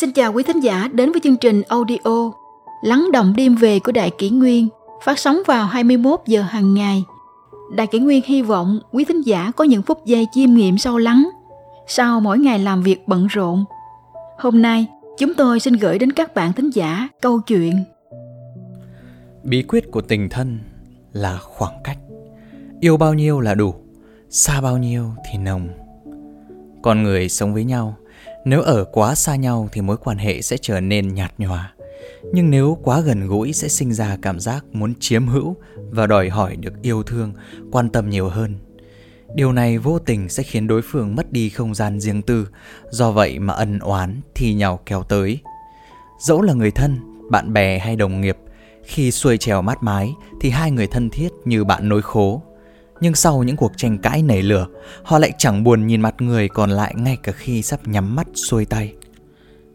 Xin chào quý thính giả đến với chương trình audio Lắng động đêm về của Đại Kỷ Nguyên phát sóng vào 21 giờ hàng ngày. Đại Kỷ Nguyên hy vọng quý thính giả có những phút giây chiêm nghiệm sâu lắng sau mỗi ngày làm việc bận rộn. Hôm nay, chúng tôi xin gửi đến các bạn thính giả câu chuyện Bí quyết của tình thân là khoảng cách. Yêu bao nhiêu là đủ, xa bao nhiêu thì nồng. Con người sống với nhau nếu ở quá xa nhau thì mối quan hệ sẽ trở nên nhạt nhòa. Nhưng nếu quá gần gũi sẽ sinh ra cảm giác muốn chiếm hữu và đòi hỏi được yêu thương, quan tâm nhiều hơn. Điều này vô tình sẽ khiến đối phương mất đi không gian riêng tư, do vậy mà ân oán thì nhau kéo tới. Dẫu là người thân, bạn bè hay đồng nghiệp, khi xuôi trèo mát mái thì hai người thân thiết như bạn nối khố, nhưng sau những cuộc tranh cãi nảy lửa, họ lại chẳng buồn nhìn mặt người còn lại ngay cả khi sắp nhắm mắt xuôi tay.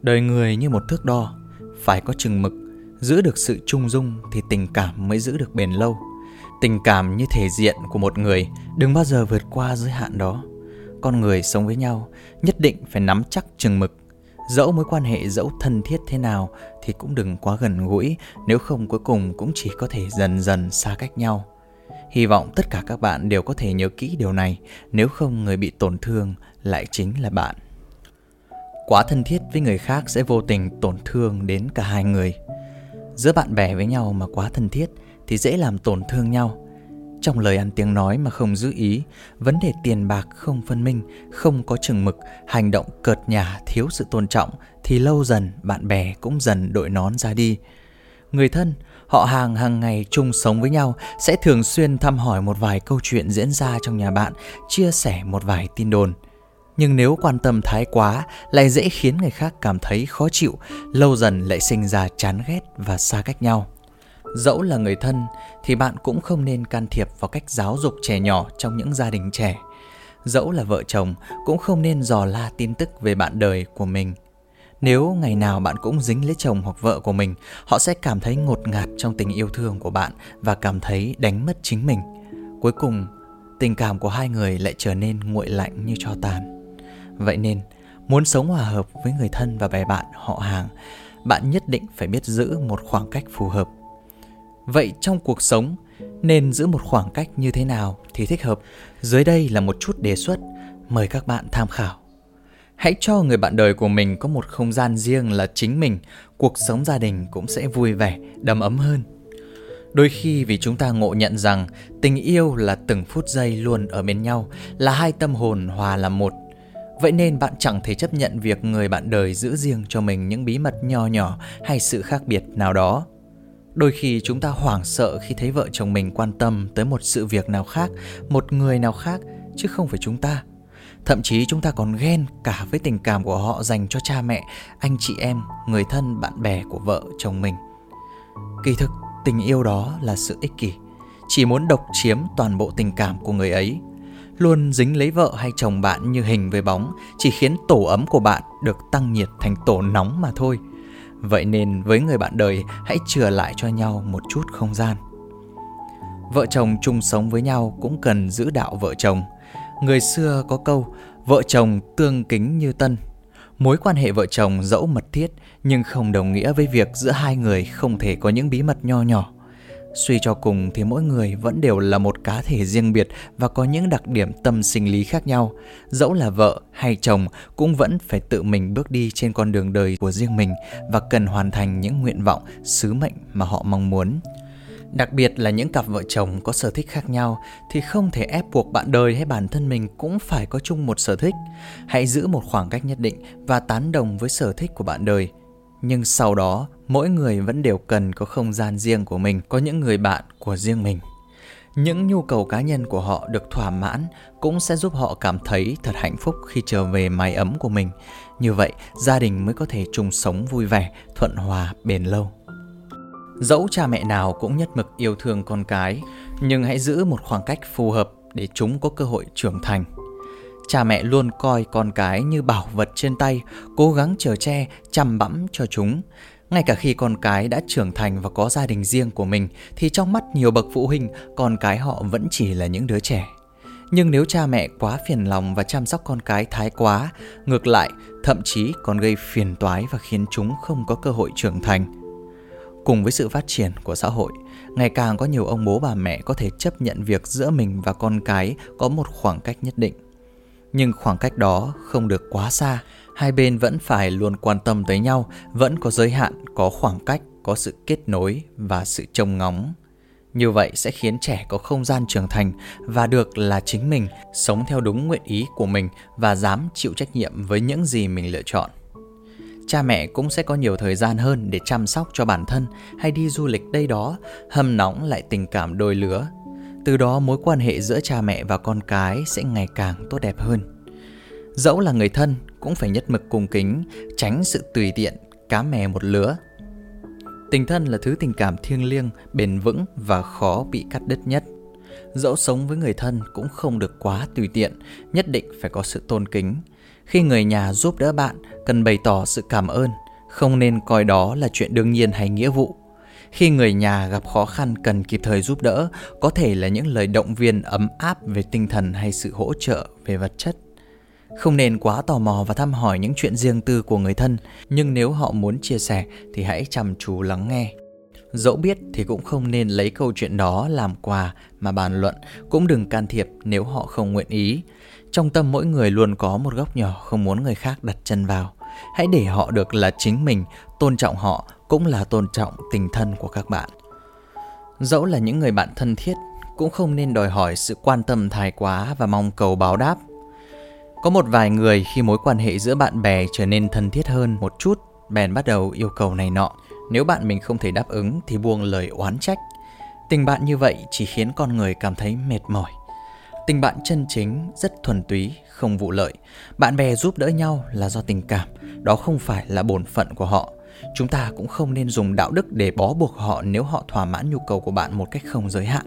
Đời người như một thước đo, phải có chừng mực, giữ được sự trung dung thì tình cảm mới giữ được bền lâu. Tình cảm như thể diện của một người, đừng bao giờ vượt qua giới hạn đó. Con người sống với nhau nhất định phải nắm chắc chừng mực. Dẫu mối quan hệ dẫu thân thiết thế nào thì cũng đừng quá gần gũi, nếu không cuối cùng cũng chỉ có thể dần dần xa cách nhau. Hy vọng tất cả các bạn đều có thể nhớ kỹ điều này, nếu không người bị tổn thương lại chính là bạn. Quá thân thiết với người khác sẽ vô tình tổn thương đến cả hai người. Giữa bạn bè với nhau mà quá thân thiết thì dễ làm tổn thương nhau. Trong lời ăn tiếng nói mà không giữ ý, vấn đề tiền bạc không phân minh, không có chừng mực, hành động cợt nhả thiếu sự tôn trọng thì lâu dần bạn bè cũng dần đội nón ra đi. Người thân Họ hàng hàng ngày chung sống với nhau sẽ thường xuyên thăm hỏi một vài câu chuyện diễn ra trong nhà bạn, chia sẻ một vài tin đồn. Nhưng nếu quan tâm thái quá lại dễ khiến người khác cảm thấy khó chịu, lâu dần lại sinh ra chán ghét và xa cách nhau. Dẫu là người thân thì bạn cũng không nên can thiệp vào cách giáo dục trẻ nhỏ trong những gia đình trẻ. Dẫu là vợ chồng cũng không nên dò la tin tức về bạn đời của mình nếu ngày nào bạn cũng dính lấy chồng hoặc vợ của mình, họ sẽ cảm thấy ngột ngạt trong tình yêu thương của bạn và cảm thấy đánh mất chính mình. Cuối cùng, tình cảm của hai người lại trở nên nguội lạnh như cho tàn. Vậy nên, muốn sống hòa hợp với người thân và bè bạn họ hàng, bạn nhất định phải biết giữ một khoảng cách phù hợp. Vậy trong cuộc sống, nên giữ một khoảng cách như thế nào thì thích hợp? Dưới đây là một chút đề xuất, mời các bạn tham khảo. Hãy cho người bạn đời của mình có một không gian riêng là chính mình, cuộc sống gia đình cũng sẽ vui vẻ, đầm ấm hơn. Đôi khi vì chúng ta ngộ nhận rằng tình yêu là từng phút giây luôn ở bên nhau, là hai tâm hồn hòa làm một. Vậy nên bạn chẳng thể chấp nhận việc người bạn đời giữ riêng cho mình những bí mật nho nhỏ hay sự khác biệt nào đó. Đôi khi chúng ta hoảng sợ khi thấy vợ chồng mình quan tâm tới một sự việc nào khác, một người nào khác, chứ không phải chúng ta. Thậm chí chúng ta còn ghen cả với tình cảm của họ dành cho cha mẹ, anh chị em, người thân, bạn bè của vợ chồng mình. Kỳ thực, tình yêu đó là sự ích kỷ, chỉ muốn độc chiếm toàn bộ tình cảm của người ấy. Luôn dính lấy vợ hay chồng bạn như hình với bóng chỉ khiến tổ ấm của bạn được tăng nhiệt thành tổ nóng mà thôi. Vậy nên với người bạn đời hãy chừa lại cho nhau một chút không gian. Vợ chồng chung sống với nhau cũng cần giữ đạo vợ chồng – Người xưa có câu vợ chồng tương kính như tân. Mối quan hệ vợ chồng dẫu mật thiết nhưng không đồng nghĩa với việc giữa hai người không thể có những bí mật nho nhỏ. Suy cho cùng thì mỗi người vẫn đều là một cá thể riêng biệt và có những đặc điểm tâm sinh lý khác nhau. Dẫu là vợ hay chồng cũng vẫn phải tự mình bước đi trên con đường đời của riêng mình và cần hoàn thành những nguyện vọng, sứ mệnh mà họ mong muốn. Đặc biệt là những cặp vợ chồng có sở thích khác nhau thì không thể ép buộc bạn đời hay bản thân mình cũng phải có chung một sở thích. Hãy giữ một khoảng cách nhất định và tán đồng với sở thích của bạn đời. Nhưng sau đó, mỗi người vẫn đều cần có không gian riêng của mình, có những người bạn của riêng mình. Những nhu cầu cá nhân của họ được thỏa mãn cũng sẽ giúp họ cảm thấy thật hạnh phúc khi trở về mái ấm của mình. Như vậy, gia đình mới có thể chung sống vui vẻ, thuận hòa, bền lâu. Dẫu cha mẹ nào cũng nhất mực yêu thương con cái, nhưng hãy giữ một khoảng cách phù hợp để chúng có cơ hội trưởng thành. Cha mẹ luôn coi con cái như bảo vật trên tay, cố gắng chở che, chăm bẵm cho chúng. Ngay cả khi con cái đã trưởng thành và có gia đình riêng của mình thì trong mắt nhiều bậc phụ huynh, con cái họ vẫn chỉ là những đứa trẻ. Nhưng nếu cha mẹ quá phiền lòng và chăm sóc con cái thái quá, ngược lại, thậm chí còn gây phiền toái và khiến chúng không có cơ hội trưởng thành. Cùng với sự phát triển của xã hội, ngày càng có nhiều ông bố bà mẹ có thể chấp nhận việc giữa mình và con cái có một khoảng cách nhất định. Nhưng khoảng cách đó không được quá xa, hai bên vẫn phải luôn quan tâm tới nhau, vẫn có giới hạn, có khoảng cách, có sự kết nối và sự trông ngóng. Như vậy sẽ khiến trẻ có không gian trưởng thành và được là chính mình, sống theo đúng nguyện ý của mình và dám chịu trách nhiệm với những gì mình lựa chọn cha mẹ cũng sẽ có nhiều thời gian hơn để chăm sóc cho bản thân hay đi du lịch đây đó, hâm nóng lại tình cảm đôi lứa. Từ đó mối quan hệ giữa cha mẹ và con cái sẽ ngày càng tốt đẹp hơn. Dẫu là người thân cũng phải nhất mực cung kính, tránh sự tùy tiện, cá mè một lứa. Tình thân là thứ tình cảm thiêng liêng, bền vững và khó bị cắt đứt nhất. Dẫu sống với người thân cũng không được quá tùy tiện, nhất định phải có sự tôn kính, khi người nhà giúp đỡ bạn, cần bày tỏ sự cảm ơn, không nên coi đó là chuyện đương nhiên hay nghĩa vụ. Khi người nhà gặp khó khăn cần kịp thời giúp đỡ, có thể là những lời động viên ấm áp về tinh thần hay sự hỗ trợ về vật chất. Không nên quá tò mò và thăm hỏi những chuyện riêng tư của người thân, nhưng nếu họ muốn chia sẻ thì hãy chăm chú lắng nghe. Dẫu biết thì cũng không nên lấy câu chuyện đó làm quà mà bàn luận, cũng đừng can thiệp nếu họ không nguyện ý. Trong tâm mỗi người luôn có một góc nhỏ không muốn người khác đặt chân vào. Hãy để họ được là chính mình, tôn trọng họ cũng là tôn trọng tình thân của các bạn. Dẫu là những người bạn thân thiết, cũng không nên đòi hỏi sự quan tâm thái quá và mong cầu báo đáp. Có một vài người khi mối quan hệ giữa bạn bè trở nên thân thiết hơn một chút, bèn bắt đầu yêu cầu này nọ. Nếu bạn mình không thể đáp ứng thì buông lời oán trách. Tình bạn như vậy chỉ khiến con người cảm thấy mệt mỏi. Tình bạn chân chính, rất thuần túy, không vụ lợi. Bạn bè giúp đỡ nhau là do tình cảm, đó không phải là bổn phận của họ. Chúng ta cũng không nên dùng đạo đức để bó buộc họ nếu họ thỏa mãn nhu cầu của bạn một cách không giới hạn.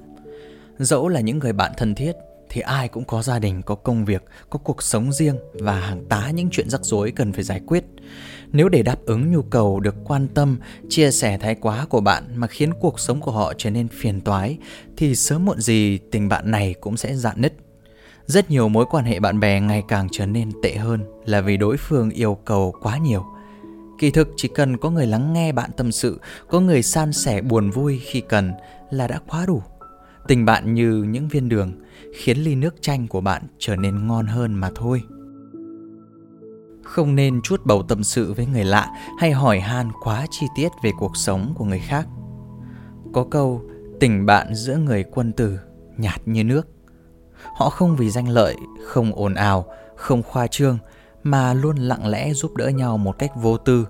Dẫu là những người bạn thân thiết, thì ai cũng có gia đình, có công việc, có cuộc sống riêng và hàng tá những chuyện rắc rối cần phải giải quyết. Nếu để đáp ứng nhu cầu được quan tâm, chia sẻ thái quá của bạn mà khiến cuộc sống của họ trở nên phiền toái thì sớm muộn gì tình bạn này cũng sẽ dạn nứt. Rất nhiều mối quan hệ bạn bè ngày càng trở nên tệ hơn là vì đối phương yêu cầu quá nhiều. Kỳ thực chỉ cần có người lắng nghe bạn tâm sự, có người san sẻ buồn vui khi cần là đã quá đủ. Tình bạn như những viên đường khiến ly nước chanh của bạn trở nên ngon hơn mà thôi. Không nên chút bầu tâm sự với người lạ hay hỏi han quá chi tiết về cuộc sống của người khác. Có câu tình bạn giữa người quân tử nhạt như nước. Họ không vì danh lợi, không ồn ào, không khoa trương mà luôn lặng lẽ giúp đỡ nhau một cách vô tư,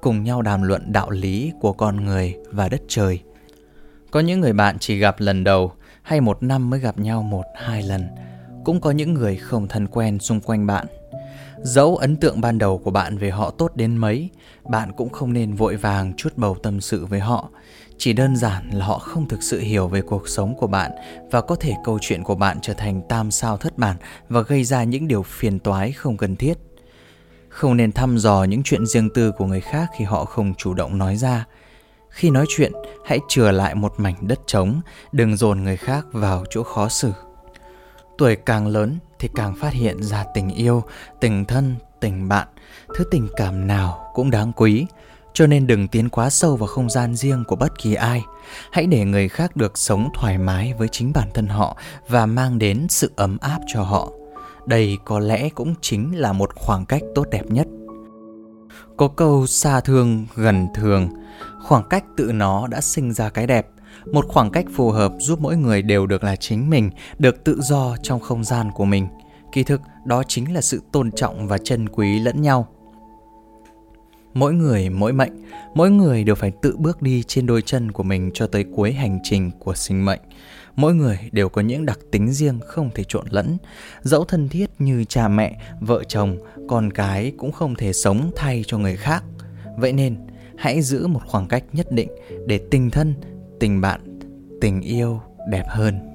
cùng nhau đàm luận đạo lý của con người và đất trời. Có những người bạn chỉ gặp lần đầu hay một năm mới gặp nhau một hai lần, cũng có những người không thân quen xung quanh bạn Dẫu ấn tượng ban đầu của bạn về họ tốt đến mấy, bạn cũng không nên vội vàng chút bầu tâm sự với họ. Chỉ đơn giản là họ không thực sự hiểu về cuộc sống của bạn và có thể câu chuyện của bạn trở thành tam sao thất bản và gây ra những điều phiền toái không cần thiết. Không nên thăm dò những chuyện riêng tư của người khác khi họ không chủ động nói ra. Khi nói chuyện, hãy chừa lại một mảnh đất trống, đừng dồn người khác vào chỗ khó xử. Tuổi càng lớn thì càng phát hiện ra tình yêu, tình thân, tình bạn, thứ tình cảm nào cũng đáng quý. Cho nên đừng tiến quá sâu vào không gian riêng của bất kỳ ai. Hãy để người khác được sống thoải mái với chính bản thân họ và mang đến sự ấm áp cho họ. Đây có lẽ cũng chính là một khoảng cách tốt đẹp nhất. Có câu xa thương gần thường, khoảng cách tự nó đã sinh ra cái đẹp một khoảng cách phù hợp giúp mỗi người đều được là chính mình, được tự do trong không gian của mình. Kỳ thực, đó chính là sự tôn trọng và trân quý lẫn nhau. Mỗi người mỗi mệnh, mỗi người đều phải tự bước đi trên đôi chân của mình cho tới cuối hành trình của sinh mệnh. Mỗi người đều có những đặc tính riêng không thể trộn lẫn. Dẫu thân thiết như cha mẹ, vợ chồng, con cái cũng không thể sống thay cho người khác. Vậy nên, hãy giữ một khoảng cách nhất định để tình thân tình bạn tình yêu đẹp hơn.